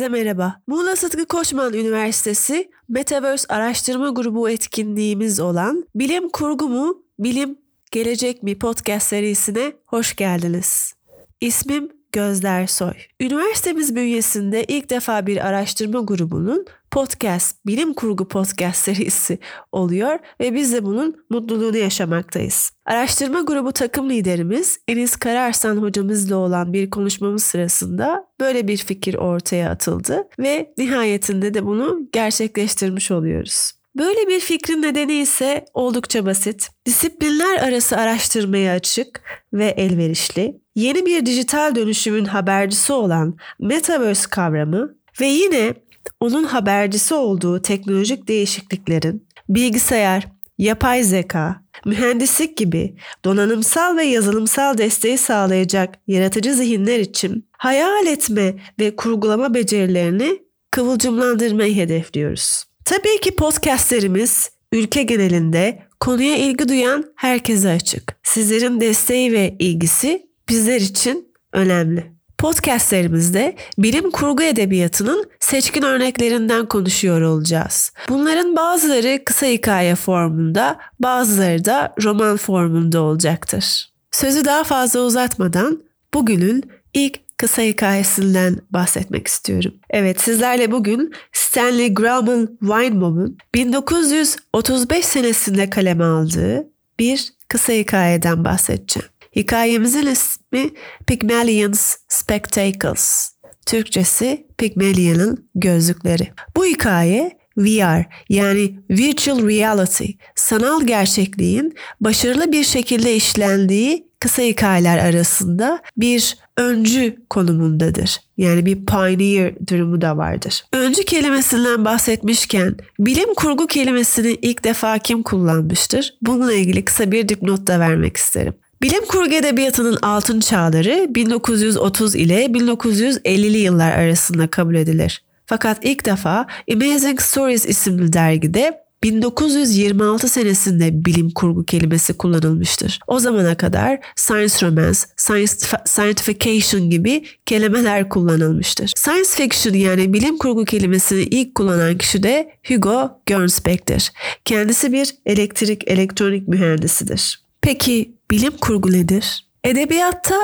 Herkese merhaba. Muğla Sıtkı Koçman Üniversitesi Metaverse Araştırma Grubu etkinliğimiz olan Bilim Kurgu mu, Bilim Gelecek mi podcast serisine hoş geldiniz. İsmim Gözler Soy. Üniversitemiz bünyesinde ilk defa bir araştırma grubunun podcast, bilim kurgu podcast serisi oluyor ve biz de bunun mutluluğunu yaşamaktayız. Araştırma grubu takım liderimiz Enis Kararsan hocamızla olan bir konuşmamız sırasında böyle bir fikir ortaya atıldı ve nihayetinde de bunu gerçekleştirmiş oluyoruz. Böyle bir fikrin nedeni ise oldukça basit. Disiplinler arası araştırmaya açık ve elverişli, yeni bir dijital dönüşümün habercisi olan Metaverse kavramı ve yine onun habercisi olduğu teknolojik değişikliklerin bilgisayar, yapay zeka, mühendislik gibi donanımsal ve yazılımsal desteği sağlayacak yaratıcı zihinler için hayal etme ve kurgulama becerilerini kıvılcımlandırmayı hedefliyoruz. Tabii ki podcastlerimiz ülke genelinde konuya ilgi duyan herkese açık. Sizlerin desteği ve ilgisi bizler için önemli. Podcastlerimizde bilim kurgu edebiyatının seçkin örneklerinden konuşuyor olacağız. Bunların bazıları kısa hikaye formunda, bazıları da roman formunda olacaktır. Sözü daha fazla uzatmadan bugünün ilk kısa hikayesinden bahsetmek istiyorum. Evet sizlerle bugün Stanley Grauman Weinbaum'un 1935 senesinde kaleme aldığı bir kısa hikayeden bahsedeceğim. Hikayemizin ismi Pygmalion's Spectacles. Türkçesi Pygmalion'ın gözlükleri. Bu hikaye VR yani Virtual Reality, sanal gerçekliğin başarılı bir şekilde işlendiği kısa hikayeler arasında bir öncü konumundadır. Yani bir pioneer durumu da vardır. Öncü kelimesinden bahsetmişken bilim kurgu kelimesini ilk defa kim kullanmıştır? Bununla ilgili kısa bir dipnot da vermek isterim. Bilim kurgu edebiyatının altın çağları 1930 ile 1950'li yıllar arasında kabul edilir. Fakat ilk defa Amazing Stories isimli dergide 1926 senesinde bilim kurgu kelimesi kullanılmıştır. O zamana kadar science romance, science, scientification gibi kelimeler kullanılmıştır. Science fiction yani bilim kurgu kelimesini ilk kullanan kişi de Hugo Gernsback'tir. Kendisi bir elektrik elektronik mühendisidir. Peki bilim kurgu nedir? Edebiyatta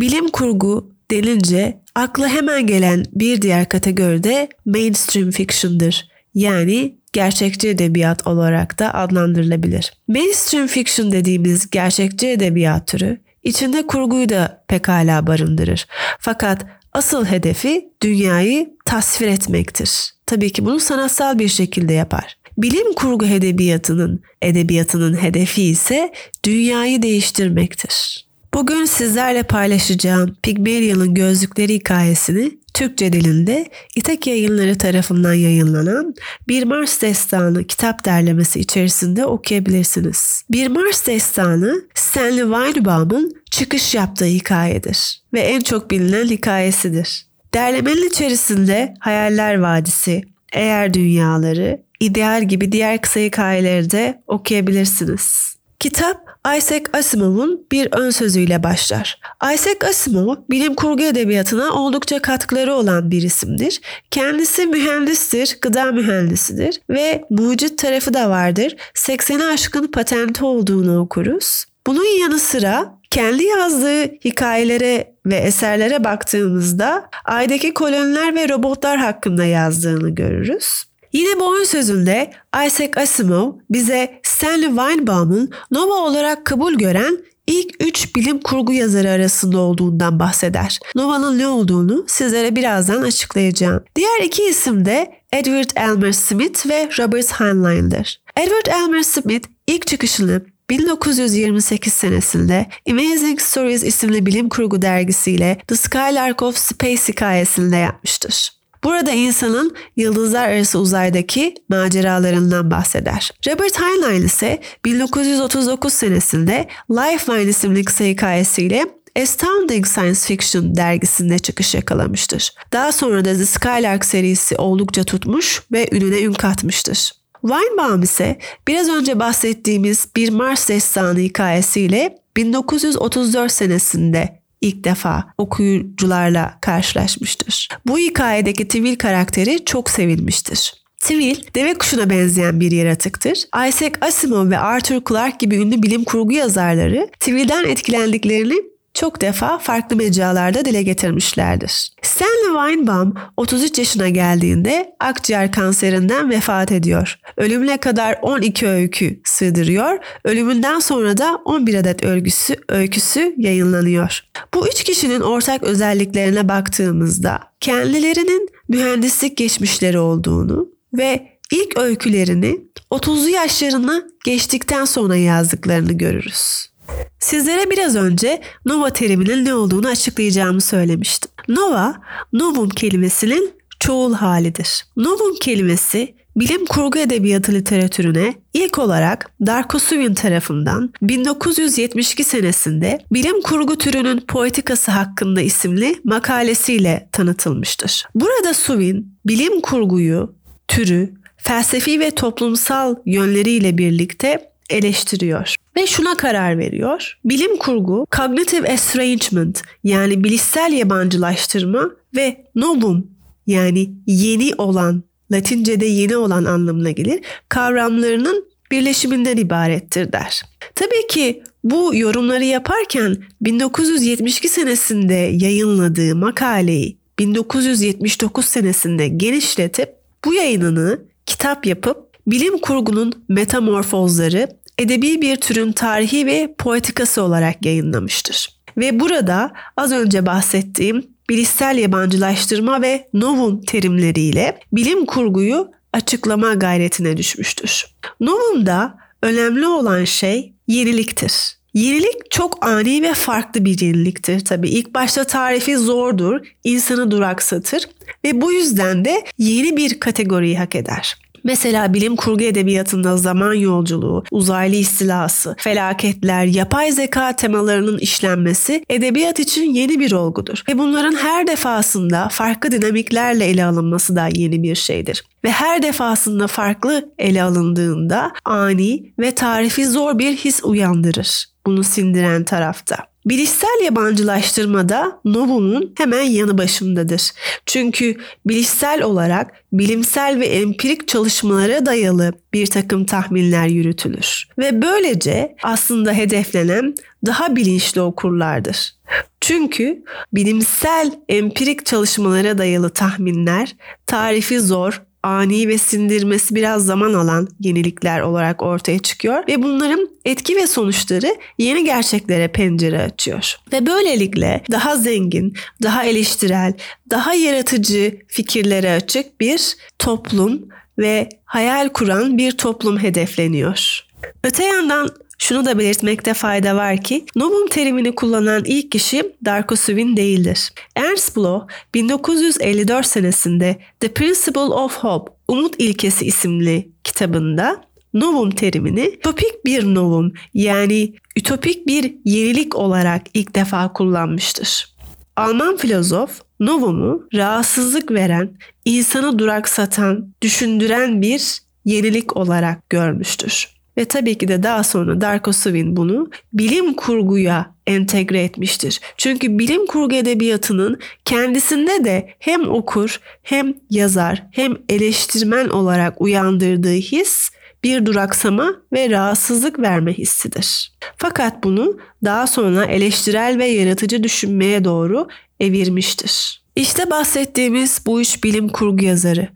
bilim kurgu denince akla hemen gelen bir diğer kategori de mainstream fiction'dır. Yani gerçekçi edebiyat olarak da adlandırılabilir. Mainstream fiction dediğimiz gerçekçi edebiyat türü içinde kurguyu da pekala barındırır. Fakat asıl hedefi dünyayı tasvir etmektir. Tabii ki bunu sanatsal bir şekilde yapar. Bilim kurgu edebiyatının edebiyatının hedefi ise dünyayı değiştirmektir. Bugün sizlerle paylaşacağım Pygmalion'un gözlükleri hikayesini Türkçe dilinde İtek Yayınları tarafından yayınlanan Bir Mars Destanı kitap derlemesi içerisinde okuyabilirsiniz. Bir Mars Destanı Stanley Weinbaum'un çıkış yaptığı hikayedir ve en çok bilinen hikayesidir. Derlemenin içerisinde Hayaller Vadisi, Eğer Dünyaları, İdeal gibi diğer kısa hikayeleri de okuyabilirsiniz. Kitap Isaac Asimov'un bir ön sözüyle başlar. Isaac Asimov bilim kurgu edebiyatına oldukça katkıları olan bir isimdir. Kendisi mühendistir, gıda mühendisidir ve mucit tarafı da vardır. 80'e aşkın patenti olduğunu okuruz. Bunun yanı sıra kendi yazdığı hikayelere ve eserlere baktığımızda aydaki koloniler ve robotlar hakkında yazdığını görürüz. Yine bu ön sözünde Isaac Asimov bize Stanley Weinbaum'un Nova olarak kabul gören ilk üç bilim kurgu yazarı arasında olduğundan bahseder. Nova'nın ne olduğunu sizlere birazdan açıklayacağım. Diğer iki isim de Edward Elmer Smith ve Robert Heinlein'dir. Edward Elmer Smith ilk çıkışını 1928 senesinde Amazing Stories isimli bilim kurgu dergisiyle The Skylark of Space hikayesinde yapmıştır. Burada insanın yıldızlar arası uzaydaki maceralarından bahseder. Robert Heinlein ise 1939 senesinde Lifeline isimli kısa hikayesiyle Astounding Science Fiction dergisinde çıkış yakalamıştır. Daha sonra da The Skylark serisi oldukça tutmuş ve ününe ün katmıştır. Weinbaum ise biraz önce bahsettiğimiz bir Mars destanı hikayesiyle 1934 senesinde ilk defa okuyucularla karşılaşmıştır. Bu hikayedeki Tivil karakteri çok sevilmiştir. Tivil, deve kuşuna benzeyen bir yaratıktır. Isaac Asimov ve Arthur Clarke gibi ünlü bilim kurgu yazarları Tivil'den etkilendiklerini çok defa farklı mecralarda dile getirmişlerdir. Stanley Weinbaum 33 yaşına geldiğinde akciğer kanserinden vefat ediyor. Ölümüne kadar 12 öykü sığdırıyor. Ölümünden sonra da 11 adet öyküsü, öyküsü yayınlanıyor. Bu üç kişinin ortak özelliklerine baktığımızda kendilerinin mühendislik geçmişleri olduğunu ve ilk öykülerini 30'lu yaşlarını geçtikten sonra yazdıklarını görürüz. Sizlere biraz önce Nova teriminin ne olduğunu açıklayacağımı söylemiştim. Nova, novum kelimesinin çoğul halidir. Novum kelimesi bilim kurgu edebiyatı literatürüne ilk olarak Darko Suvin tarafından 1972 senesinde bilim kurgu türünün poetikası hakkında isimli makalesiyle tanıtılmıştır. Burada Suvin bilim kurguyu, türü, felsefi ve toplumsal yönleriyle birlikte eleştiriyor ve şuna karar veriyor. Bilim kurgu, cognitive estrangement yani bilişsel yabancılaştırma ve novum yani yeni olan, Latince'de yeni olan anlamına gelir, kavramlarının birleşiminden ibarettir der. Tabii ki bu yorumları yaparken 1972 senesinde yayınladığı makaleyi 1979 senesinde genişletip bu yayınını kitap yapıp bilim kurgunun metamorfozları edebi bir türün tarihi ve poetikası olarak yayınlamıştır. Ve burada az önce bahsettiğim bilişsel yabancılaştırma ve novum terimleriyle bilim kurguyu açıklama gayretine düşmüştür. Novum'da önemli olan şey yeniliktir. Yenilik çok ani ve farklı bir yeniliktir tabii. İlk başta tarifi zordur, insanı duraksatır ve bu yüzden de yeni bir kategoriyi hak eder. Mesela bilim kurgu edebiyatında zaman yolculuğu, uzaylı istilası, felaketler, yapay zeka temalarının işlenmesi edebiyat için yeni bir olgudur. Ve bunların her defasında farklı dinamiklerle ele alınması da yeni bir şeydir. Ve her defasında farklı ele alındığında ani ve tarifi zor bir his uyandırır bunu sindiren tarafta. Bilişsel yabancılaştırmada novum'un hemen yanı başındadır. Çünkü bilişsel olarak bilimsel ve empirik çalışmalara dayalı bir takım tahminler yürütülür. Ve böylece aslında hedeflenen daha bilinçli okurlardır. Çünkü bilimsel empirik çalışmalara dayalı tahminler tarifi zor, ani ve sindirmesi biraz zaman alan yenilikler olarak ortaya çıkıyor ve bunların etki ve sonuçları yeni gerçeklere pencere açıyor. Ve böylelikle daha zengin, daha eleştirel, daha yaratıcı fikirlere açık bir toplum ve hayal kuran bir toplum hedefleniyor. Öte yandan şunu da belirtmekte fayda var ki Novum terimini kullanan ilk kişi Darko Suvin değildir. Ernst Bloch 1954 senesinde The Principle of Hope, Umut İlkesi isimli kitabında novum terimini ütopik bir novum yani ütopik bir yenilik olarak ilk defa kullanmıştır. Alman filozof novumu rahatsızlık veren, insanı duraksatan, düşündüren bir yenilik olarak görmüştür. Ve tabii ki de daha sonra Darko Suvin bunu bilim kurguya entegre etmiştir. Çünkü bilim kurgu edebiyatının kendisinde de hem okur hem yazar hem eleştirmen olarak uyandırdığı his bir duraksama ve rahatsızlık verme hissidir. Fakat bunu daha sonra eleştirel ve yaratıcı düşünmeye doğru evirmiştir. İşte bahsettiğimiz bu üç bilim kurgu yazarı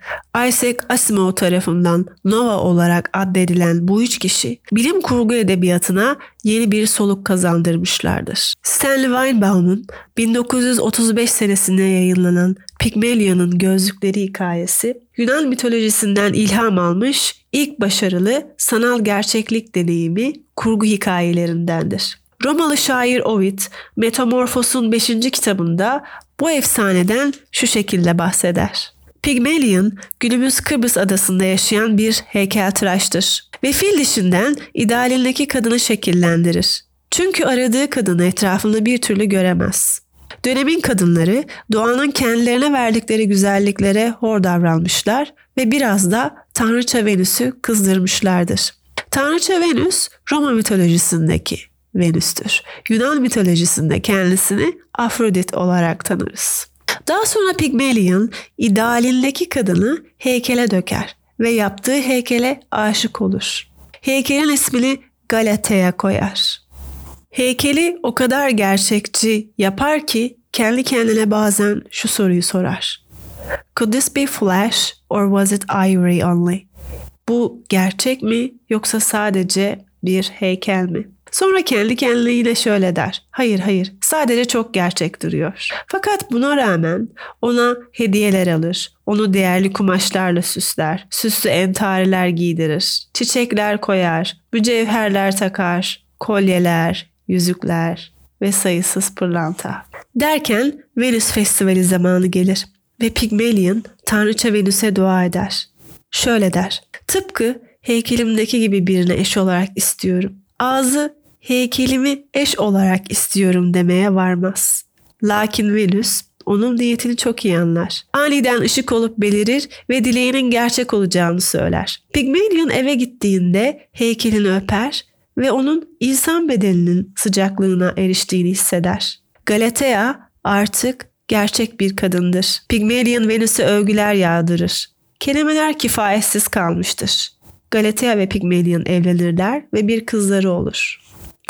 Isaac Asimov tarafından Nova olarak addedilen bu üç kişi bilim kurgu edebiyatına yeni bir soluk kazandırmışlardır. Stanley Weinbaum'un 1935 senesinde yayınlanan Pygmalion'un gözlükleri hikayesi Yunan mitolojisinden ilham almış ilk başarılı sanal gerçeklik deneyimi kurgu hikayelerindendir. Romalı şair Ovid, Metamorfos'un 5. kitabında bu efsaneden şu şekilde bahseder. Pygmalion günümüz Kıbrıs adasında yaşayan bir heykeltıraştır ve fil dişinden idealindeki kadını şekillendirir. Çünkü aradığı kadını etrafında bir türlü göremez. Dönemin kadınları doğanın kendilerine verdikleri güzelliklere hor davranmışlar ve biraz da Tanrıça Venüs'ü kızdırmışlardır. Tanrıça Venüs Roma mitolojisindeki Venüs'tür. Yunan mitolojisinde kendisini Afrodit olarak tanırız. Daha sonra Pygmalion idealindeki kadını heykele döker ve yaptığı heykele aşık olur. Heykelin ismini Galatea koyar. Heykeli o kadar gerçekçi yapar ki kendi kendine bazen şu soruyu sorar. Could this be flesh or was it ivory only? Bu gerçek mi yoksa sadece bir heykel mi? Sonra kendi kendine yine şöyle der. Hayır hayır sadece çok gerçek duruyor. Fakat buna rağmen ona hediyeler alır. Onu değerli kumaşlarla süsler. Süslü entariler giydirir. Çiçekler koyar. Mücevherler takar. Kolyeler, yüzükler ve sayısız pırlanta. Derken Venüs Festivali zamanı gelir ve Pygmalion Tanrıça Venüs'e dua eder. Şöyle der. Tıpkı heykelimdeki gibi birine eş olarak istiyorum. Ağzı heykelimi eş olarak istiyorum demeye varmaz. Lakin Venüs onun niyetini çok iyi anlar. Aniden ışık olup belirir ve dileğinin gerçek olacağını söyler. Pygmalion eve gittiğinde heykelini öper ve onun insan bedeninin sıcaklığına eriştiğini hisseder. Galatea artık gerçek bir kadındır. Pygmalion Venüs'e övgüler yağdırır. Kelimeler kifayetsiz kalmıştır. Galatea ve Pygmalion evlenirler ve bir kızları olur.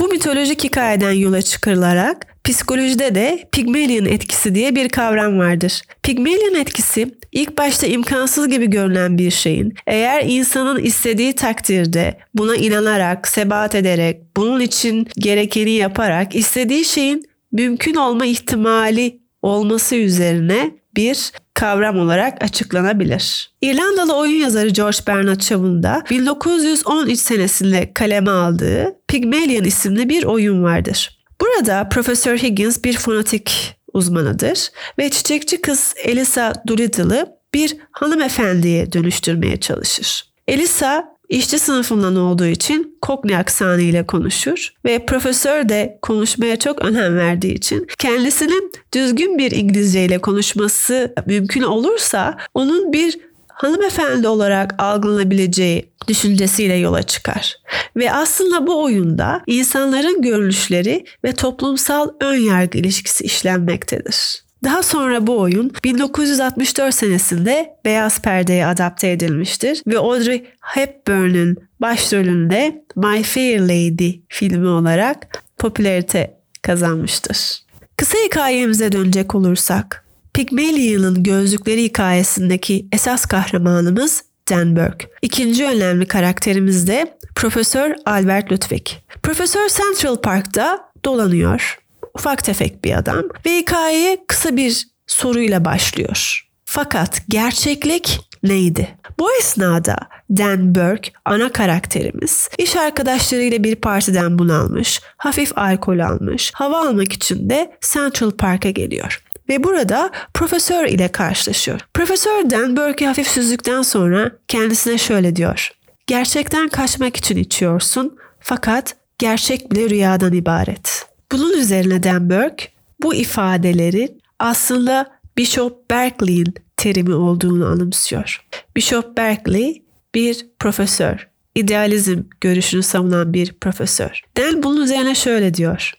Bu mitolojik hikayeden yola çıkarılarak psikolojide de Pygmalion etkisi diye bir kavram vardır. Pygmalion etkisi ilk başta imkansız gibi görünen bir şeyin eğer insanın istediği takdirde buna inanarak, sebat ederek, bunun için gerekeni yaparak istediği şeyin mümkün olma ihtimali olması üzerine bir kavram olarak açıklanabilir. İrlandalı oyun yazarı George Bernard Shaw'un da 1913 senesinde kaleme aldığı Pygmalion isimli bir oyun vardır. Burada Profesör Higgins bir fonetik uzmanıdır ve çiçekçi kız Elisa Doolittle'ı bir hanımefendiye dönüştürmeye çalışır. Elisa işçi sınıfından olduğu için Cockney aksanı ile konuşur ve profesör de konuşmaya çok önem verdiği için kendisinin düzgün bir İngilizce ile konuşması mümkün olursa onun bir hanımefendi olarak algılanabileceği düşüncesiyle yola çıkar. Ve aslında bu oyunda insanların görünüşleri ve toplumsal ön yargı ilişkisi işlenmektedir. Daha sonra bu oyun 1964 senesinde Beyaz Perde'ye adapte edilmiştir ve Audrey Hepburn'un başrolünde My Fair Lady filmi olarak popülarite kazanmıştır. Kısa hikayemize dönecek olursak, Pygmalion'un gözlükleri hikayesindeki esas kahramanımız Dan Burke. İkinci önemli karakterimiz de Profesör Albert Ludwig. Profesör Central Park'ta dolanıyor ufak tefek bir adam ve hikayeye kısa bir soruyla başlıyor. Fakat gerçeklik neydi? Bu esnada Dan Burke ana karakterimiz iş arkadaşlarıyla bir partiden bunalmış, hafif alkol almış, hava almak için de Central Park'a geliyor ve burada profesör ile karşılaşıyor. Profesör Dan Burke'i hafif süzdükten sonra kendisine şöyle diyor. Gerçekten kaçmak için içiyorsun fakat gerçek bile rüyadan ibaret. Bunun üzerine Dan Burke bu ifadelerin aslında Bishop Berkeley'in terimi olduğunu anımsıyor. Bishop Berkeley bir profesör, idealizm görüşünü savunan bir profesör. Dan bunun üzerine şöyle diyor.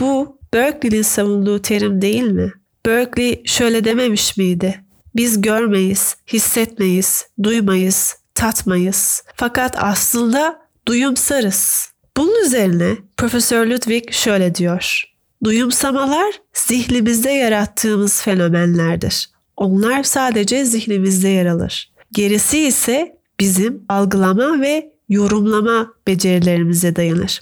Bu Berkeley'nin savunduğu terim değil mi? Berkeley şöyle dememiş miydi? Biz görmeyiz, hissetmeyiz, duymayız, tatmayız. Fakat aslında duyumsarız. Bunun üzerine Profesör Ludwig şöyle diyor. Duyumsamalar zihnimizde yarattığımız fenomenlerdir. Onlar sadece zihnimizde yer alır. Gerisi ise bizim algılama ve yorumlama becerilerimize dayanır.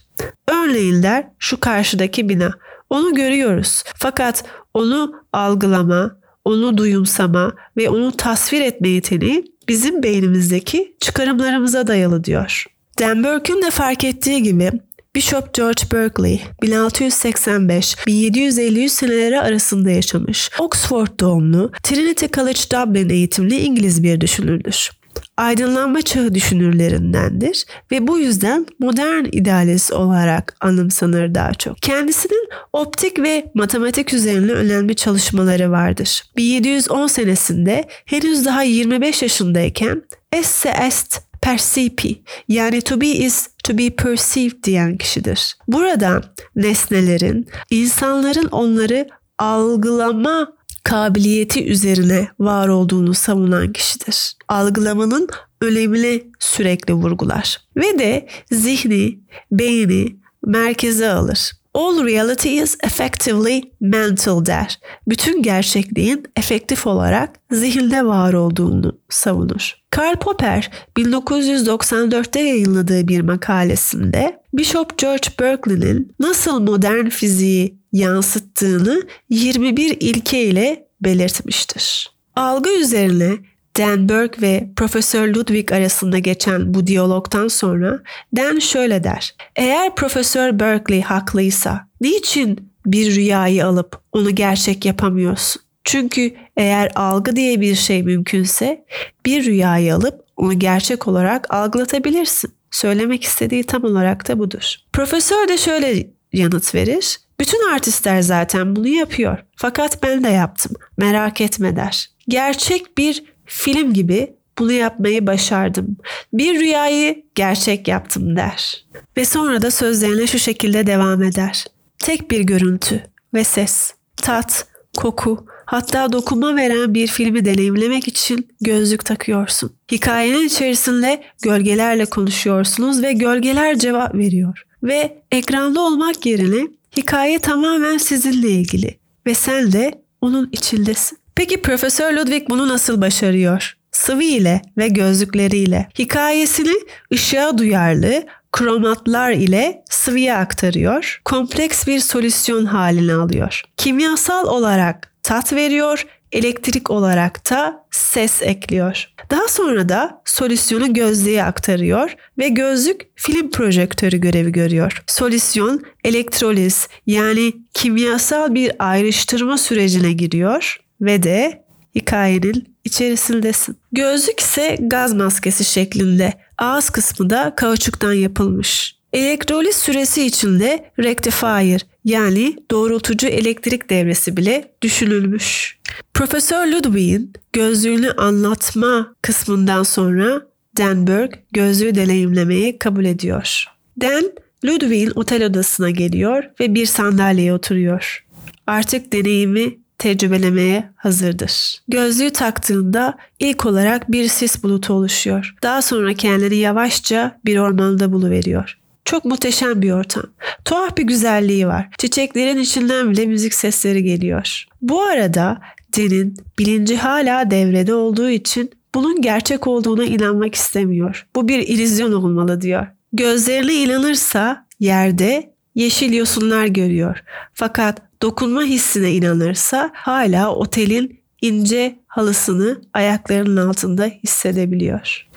Örneğin der şu karşıdaki bina. Onu görüyoruz. Fakat onu algılama, onu duyumsama ve onu tasvir etme yeteneği bizim beynimizdeki çıkarımlarımıza dayalı diyor. Dan Burke'ün de fark ettiği gibi Bishop George Berkeley 1685-1753 seneleri arasında yaşamış. Oxford doğumlu, Trinity College Dublin eğitimli İngiliz bir düşünürdür. Aydınlanma çağı düşünürlerindendir ve bu yüzden modern idealist olarak anımsanır daha çok. Kendisinin optik ve matematik üzerine önemli çalışmaları vardır. 1710 senesinde henüz daha 25 yaşındayken Esse Est percipi yani to be is to be perceived diyen kişidir. Burada nesnelerin, insanların onları algılama kabiliyeti üzerine var olduğunu savunan kişidir. Algılamanın önemli sürekli vurgular. Ve de zihni, beyni merkeze alır. All reality is effectively mental der. Bütün gerçekliğin efektif olarak zihinde var olduğunu savunur. Karl Popper 1994'te yayınladığı bir makalesinde Bishop George Berkeley'nin nasıl modern fiziği yansıttığını 21 ilke ile belirtmiştir. Algı üzerine Dan Burke ve Profesör Ludwig arasında geçen bu diyalogtan sonra Dan şöyle der. Eğer Profesör Berkeley haklıysa niçin bir rüyayı alıp onu gerçek yapamıyorsun? Çünkü eğer algı diye bir şey mümkünse bir rüyayı alıp onu gerçek olarak algılatabilirsin. Söylemek istediği tam olarak da budur. Profesör de şöyle yanıt verir. Bütün artistler zaten bunu yapıyor. Fakat ben de yaptım. Merak etme der. Gerçek bir film gibi bunu yapmayı başardım. Bir rüyayı gerçek yaptım der. Ve sonra da sözlerine şu şekilde devam eder. Tek bir görüntü ve ses, tat, koku, hatta dokunma veren bir filmi deneyimlemek için gözlük takıyorsun. Hikayenin içerisinde gölgelerle konuşuyorsunuz ve gölgeler cevap veriyor. Ve ekranda olmak yerine hikaye tamamen sizinle ilgili ve sen de onun içindesin. Peki Profesör Ludwig bunu nasıl başarıyor? Sıvı ile ve gözlükleriyle. Hikayesini ışığa duyarlı, kromatlar ile sıvıya aktarıyor. Kompleks bir solüsyon haline alıyor. Kimyasal olarak tat veriyor, elektrik olarak da ses ekliyor. Daha sonra da solüsyonu gözlüğe aktarıyor ve gözlük film projektörü görevi görüyor. Solüsyon elektroliz yani kimyasal bir ayrıştırma sürecine giriyor ve de hikayenin içerisindesin. Gözlük ise gaz maskesi şeklinde. Ağız kısmı da kauçuktan yapılmış. Elektroliz süresi içinde rectifier yani doğrultucu elektrik devresi bile düşünülmüş. Profesör Ludwig'in gözlüğünü anlatma kısmından sonra Dan Burke gözlüğü deneyimlemeyi kabul ediyor. Dan, Ludwig'in otel odasına geliyor ve bir sandalyeye oturuyor. Artık deneyimi tecrübelemeye hazırdır. Gözlüğü taktığında ilk olarak bir sis bulutu oluşuyor. Daha sonra kendini yavaşça bir ormanda buluveriyor. Çok muhteşem bir ortam. Tuhaf bir güzelliği var. Çiçeklerin içinden bile müzik sesleri geliyor. Bu arada Din'in bilinci hala devrede olduğu için bunun gerçek olduğuna inanmak istemiyor. Bu bir ilizyon olmalı diyor. Gözlerine inanırsa yerde yeşil yosunlar görüyor. Fakat dokunma hissine inanırsa hala otelin ince halısını ayaklarının altında hissedebiliyor.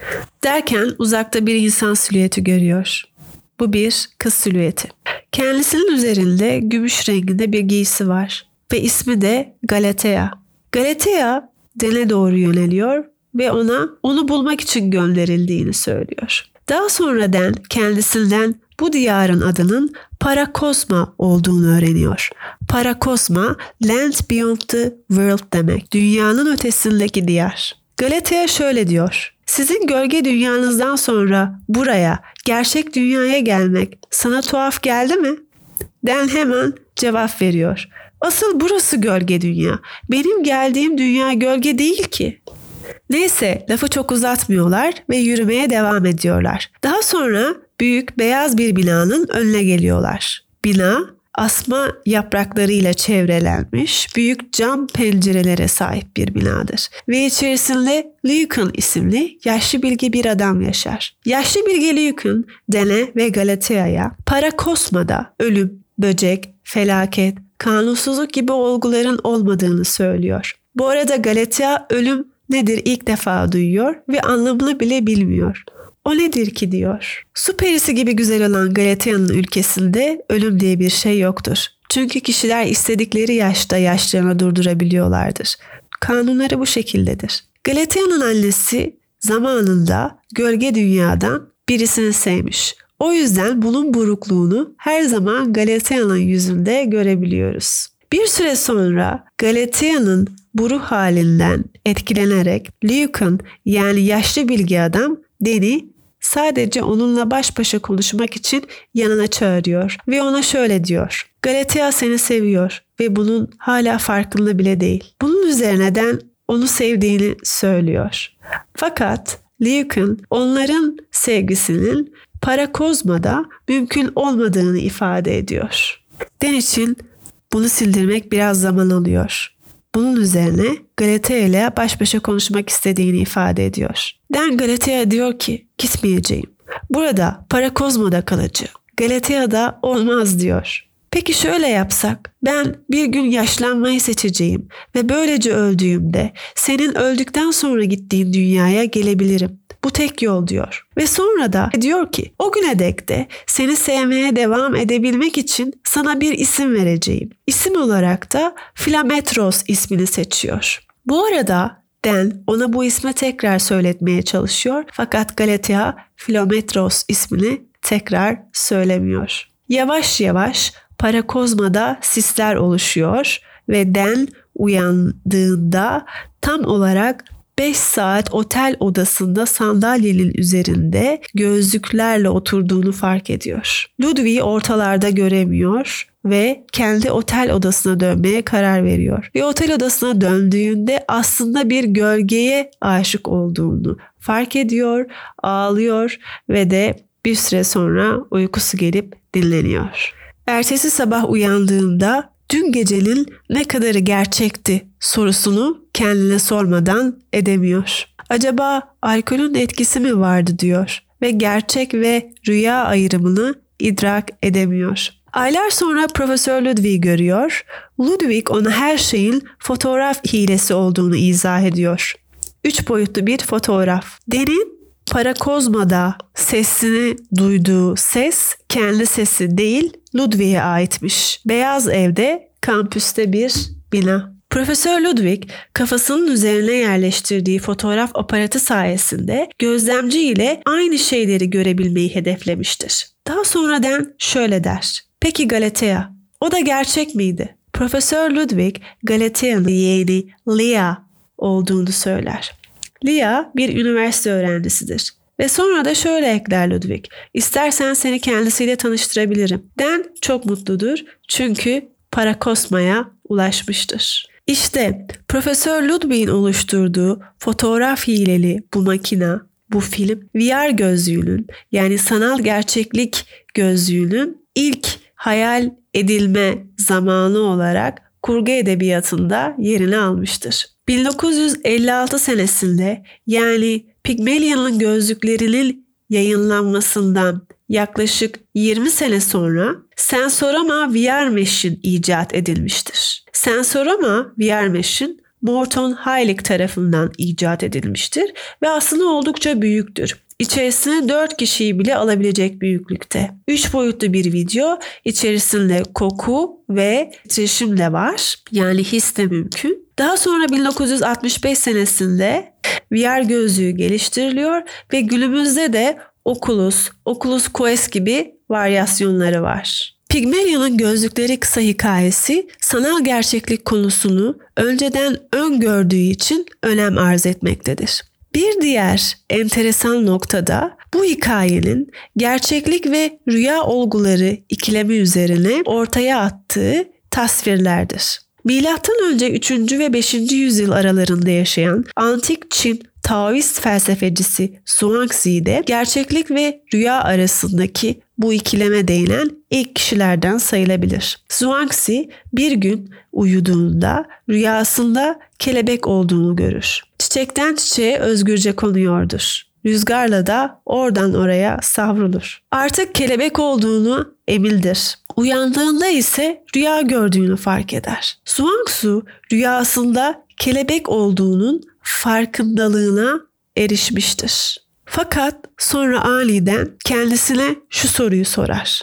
Derken uzakta bir insan silüeti görüyor. Bu bir kız silüeti. Kendisinin üzerinde gümüş renginde bir giysi var ve ismi de Galatea. Galatea dene doğru yöneliyor ve ona onu bulmak için gönderildiğini söylüyor. Daha sonradan kendisinden bu diyarın adının Parakosma olduğunu öğreniyor. Parakosma, Land Beyond the World demek. Dünyanın ötesindeki diyar. Galatea şöyle diyor. Sizin gölge dünyanızdan sonra buraya, gerçek dünyaya gelmek sana tuhaf geldi mi? Den hemen cevap veriyor. Asıl burası gölge dünya. Benim geldiğim dünya gölge değil ki. Neyse lafı çok uzatmıyorlar ve yürümeye devam ediyorlar. Daha sonra büyük beyaz bir binanın önüne geliyorlar. Bina asma yapraklarıyla çevrelenmiş büyük cam pencerelere sahip bir binadır. Ve içerisinde Lincoln isimli yaşlı bilge bir adam yaşar. Yaşlı bilge Lincoln, Dene ve Galatea'ya Parakosma'da ölüm, böcek, felaket, kanunsuzluk gibi olguların olmadığını söylüyor. Bu arada Galatea ölüm nedir ilk defa duyuyor ve anlamını bile bilmiyor. O nedir ki diyor. Su perisi gibi güzel olan Galatea'nın ülkesinde ölüm diye bir şey yoktur. Çünkü kişiler istedikleri yaşta yaşlarını durdurabiliyorlardır. Kanunları bu şekildedir. Galatea'nın annesi zamanında gölge dünyadan birisini sevmiş. O yüzden bunun burukluğunu her zaman Galatea'nın yüzünde görebiliyoruz. Bir süre sonra Galatea'nın bu halinden etkilenerek Lucan yani yaşlı bilgi adam Deni sadece onunla baş başa konuşmak için yanına çağırıyor ve ona şöyle diyor. Galatea seni seviyor ve bunun hala farkında bile değil. Bunun üzerine Den onu sevdiğini söylüyor. Fakat Luke'un onların sevgisinin parakozmada mümkün olmadığını ifade ediyor. Den için bunu sildirmek biraz zaman alıyor. Bunun üzerine Galatea ile baş başa konuşmak istediğini ifade ediyor. Den Galatea diyor ki gitmeyeceğim. Burada Parakozmo'da kalacağım. Galatea'da olmaz diyor. Peki şöyle yapsak, ben bir gün yaşlanmayı seçeceğim ve böylece öldüğümde senin öldükten sonra gittiğin dünyaya gelebilirim. Bu tek yol diyor. Ve sonra da diyor ki o güne dek de seni sevmeye devam edebilmek için sana bir isim vereceğim. İsim olarak da Filametros ismini seçiyor. Bu arada Den ona bu ismi tekrar söyletmeye çalışıyor fakat Galatea Filometros ismini tekrar söylemiyor. Yavaş yavaş parakozmada sisler oluşuyor ve Den uyandığında tam olarak 5 saat otel odasında sandalyenin üzerinde gözlüklerle oturduğunu fark ediyor. Ludwig'i ortalarda göremiyor ve kendi otel odasına dönmeye karar veriyor. Ve otel odasına döndüğünde aslında bir gölgeye aşık olduğunu fark ediyor, ağlıyor ve de bir süre sonra uykusu gelip dinleniyor. Ertesi sabah uyandığında dün gecenin ne kadarı gerçekti sorusunu kendine sormadan edemiyor. Acaba alkolün etkisi mi vardı diyor ve gerçek ve rüya ayrımını idrak edemiyor. Aylar sonra Profesör Ludwig görüyor. Ludwig ona her şeyin fotoğraf hilesi olduğunu izah ediyor. Üç boyutlu bir fotoğraf. Derin Parakozma'da sesini duyduğu ses kendi sesi değil Ludwig'e aitmiş. Beyaz Ev'de kampüste bir bina. Profesör Ludwig kafasının üzerine yerleştirdiği fotoğraf aparatı sayesinde gözlemci ile aynı şeyleri görebilmeyi hedeflemiştir. Daha sonradan şöyle der. Peki Galatea, o da gerçek miydi? Profesör Ludwig Galatea'nın yeğeni Leah olduğunu söyler. Lia bir üniversite öğrencisidir. Ve sonra da şöyle ekler Ludwig. İstersen seni kendisiyle tanıştırabilirim. Den çok mutludur çünkü Parakosma'ya ulaşmıştır. İşte Profesör Ludwig'in oluşturduğu fotoğraf hileli bu makina, bu film VR gözlüğünün yani sanal gerçeklik gözlüğünün ilk hayal edilme zamanı olarak kurgu edebiyatında yerini almıştır. 1956 senesinde yani Pygmalion'un gözlüklerinin yayınlanmasından yaklaşık 20 sene sonra Sensorama VR Machine icat edilmiştir. Sensorama VR Machine Morton Heilig tarafından icat edilmiştir ve aslında oldukça büyüktür. İçerisine 4 kişiyi bile alabilecek büyüklükte. 3 boyutlu bir video içerisinde koku ve titreşim de var. Yani his de mümkün. Daha sonra 1965 senesinde VR gözlüğü geliştiriliyor ve günümüzde de Oculus, Oculus Quest gibi varyasyonları var. Pygmalion'un gözlükleri kısa hikayesi sanal gerçeklik konusunu önceden öngördüğü için önem arz etmektedir. Bir diğer enteresan noktada bu hikayenin gerçeklik ve rüya olguları ikilemi üzerine ortaya attığı tasvirlerdir. Milattan önce 3. ve 5. yüzyıl aralarında yaşayan antik Çin Taoist felsefecisi Zhuangzi de gerçeklik ve rüya arasındaki bu ikileme değinen ilk kişilerden sayılabilir. Zhuangzi bir gün uyuduğunda rüyasında kelebek olduğunu görür. Çiçekten çiçeğe özgürce konuyordur. Rüzgarla da oradan oraya savrulur. Artık kelebek olduğunu emindir. Uyandığında ise rüya gördüğünü fark eder. Zhuangzi rüyasında kelebek olduğunun farkındalığına erişmiştir. Fakat sonra aniden kendisine şu soruyu sorar.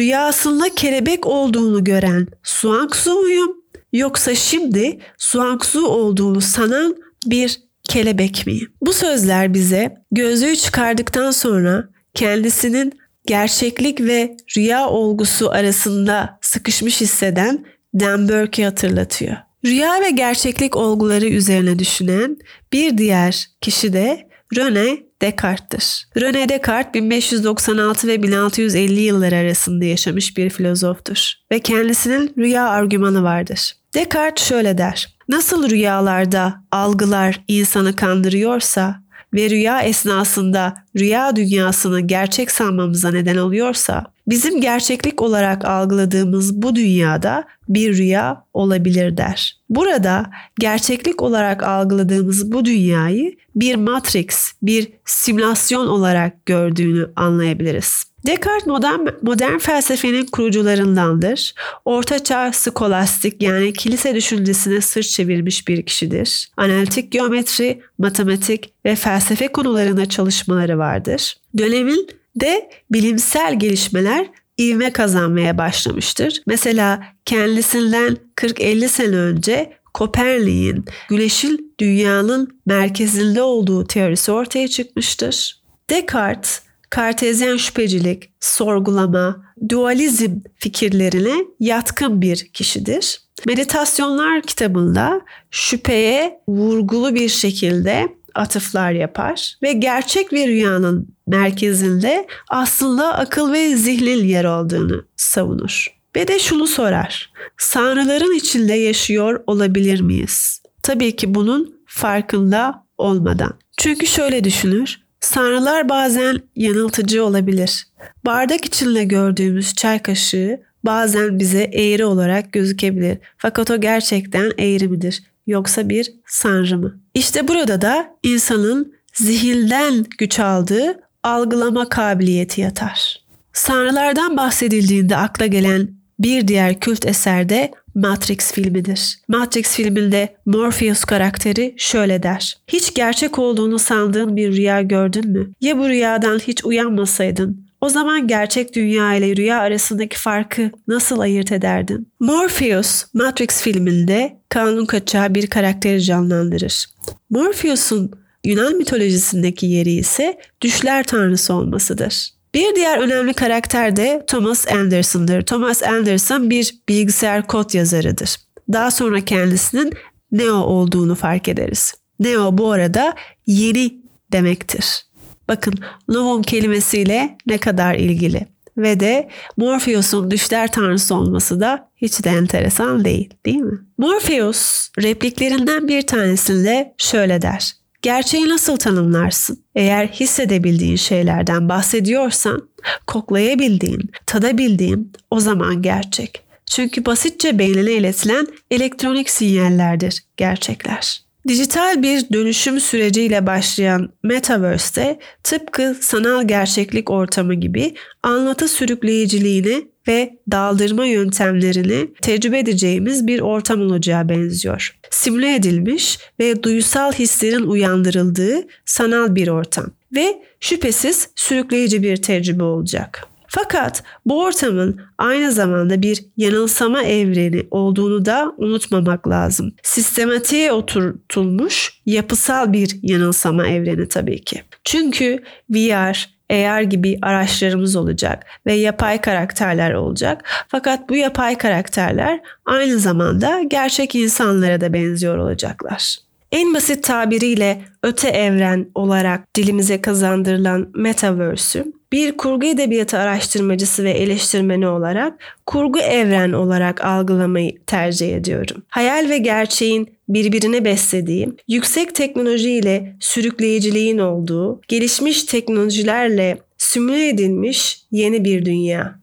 Rüyasında kelebek olduğunu gören Zhuangzi muyum yoksa şimdi Zhuangzi olduğunu sanan bir kelebek miyim? Bu sözler bize gözlüğü çıkardıktan sonra kendisinin gerçeklik ve rüya olgusu arasında sıkışmış hisseden Dan Burke'i hatırlatıyor. Rüya ve gerçeklik olguları üzerine düşünen bir diğer kişi de Rene Descartes'tir. René Descartes 1596 ve 1650 yılları arasında yaşamış bir filozoftur ve kendisinin rüya argümanı vardır. Descartes şöyle der. Nasıl rüyalarda algılar insanı kandırıyorsa ve rüya esnasında rüya dünyasını gerçek sanmamıza neden oluyorsa bizim gerçeklik olarak algıladığımız bu dünyada bir rüya olabilir der. Burada gerçeklik olarak algıladığımız bu dünyayı bir matrix, bir simülasyon olarak gördüğünü anlayabiliriz. Descartes modern, modern felsefenin kurucularındandır. Ortaçağ skolastik yani kilise düşüncesine sırt çevirmiş bir kişidir. Analitik geometri, matematik ve felsefe konularında çalışmaları vardır. Dönemin de bilimsel gelişmeler ivme kazanmaya başlamıştır. Mesela kendisinden 40-50 sene önce Kopernik'in güneşin dünyanın merkezinde olduğu teorisi ortaya çıkmıştır. Descartes kartezyen şüphecilik, sorgulama, dualizm fikirlerine yatkın bir kişidir. Meditasyonlar kitabında şüpheye vurgulu bir şekilde atıflar yapar ve gerçek bir rüyanın merkezinde aslında akıl ve zihnin yer olduğunu savunur. Ve de şunu sorar. Sanrıların içinde yaşıyor olabilir miyiz? Tabii ki bunun farkında olmadan. Çünkü şöyle düşünür. Sanrılar bazen yanıltıcı olabilir. Bardak içinde gördüğümüz çay kaşığı bazen bize eğri olarak gözükebilir. Fakat o gerçekten eğri midir? Yoksa bir sanrı mı? İşte burada da insanın zihinden güç aldığı algılama kabiliyeti yatar. Sanrılardan bahsedildiğinde akla gelen bir diğer kült eser de Matrix filmidir. Matrix filminde Morpheus karakteri şöyle der. Hiç gerçek olduğunu sandığın bir rüya gördün mü? Ya bu rüyadan hiç uyanmasaydın? O zaman gerçek dünya ile rüya arasındaki farkı nasıl ayırt ederdin? Morpheus, Matrix filminde kanun kaçağı bir karakteri canlandırır. Morpheus'un Yunan mitolojisindeki yeri ise düşler tanrısı olmasıdır. Bir diğer önemli karakter de Thomas Anderson'dır. Thomas Anderson bir bilgisayar kod yazarıdır. Daha sonra kendisinin Neo olduğunu fark ederiz. Neo bu arada yeni demektir. Bakın Novum kelimesiyle ne kadar ilgili. Ve de Morpheus'un düşler tanrısı olması da hiç de enteresan değil değil mi? Morpheus repliklerinden bir tanesinde şöyle der. Gerçeği nasıl tanımlarsın? Eğer hissedebildiğin şeylerden bahsediyorsan, koklayabildiğin, tadabildiğin o zaman gerçek. Çünkü basitçe beynine iletilen elektronik sinyallerdir gerçekler. Dijital bir dönüşüm süreciyle başlayan Metaverse'te tıpkı sanal gerçeklik ortamı gibi anlatı sürükleyiciliğini ve daldırma yöntemlerini tecrübe edeceğimiz bir ortam olacağı benziyor. Simüle edilmiş ve duysal hislerin uyandırıldığı sanal bir ortam ve şüphesiz sürükleyici bir tecrübe olacak. Fakat bu ortamın aynı zamanda bir yanılsama evreni olduğunu da unutmamak lazım. Sistematiğe oturtulmuş yapısal bir yanılsama evreni tabii ki. Çünkü VR, AR gibi araçlarımız olacak ve yapay karakterler olacak. Fakat bu yapay karakterler aynı zamanda gerçek insanlara da benziyor olacaklar. En basit tabiriyle öte evren olarak dilimize kazandırılan metaverse'ü bir kurgu edebiyatı araştırmacısı ve eleştirmeni olarak kurgu evren olarak algılamayı tercih ediyorum. Hayal ve gerçeğin birbirine beslediği, yüksek teknolojiyle sürükleyiciliğin olduğu, gelişmiş teknolojilerle simüle edilmiş yeni bir dünya.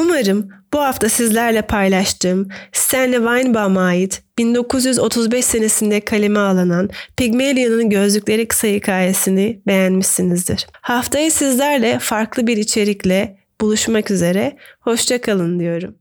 Umarım bu hafta sizlerle paylaştığım Stanley Weinbaum'a ait 1935 senesinde kaleme alınan Pygmalion'un gözlükleri kısa hikayesini beğenmişsinizdir. Haftaya sizlerle farklı bir içerikle buluşmak üzere. Hoşçakalın diyorum.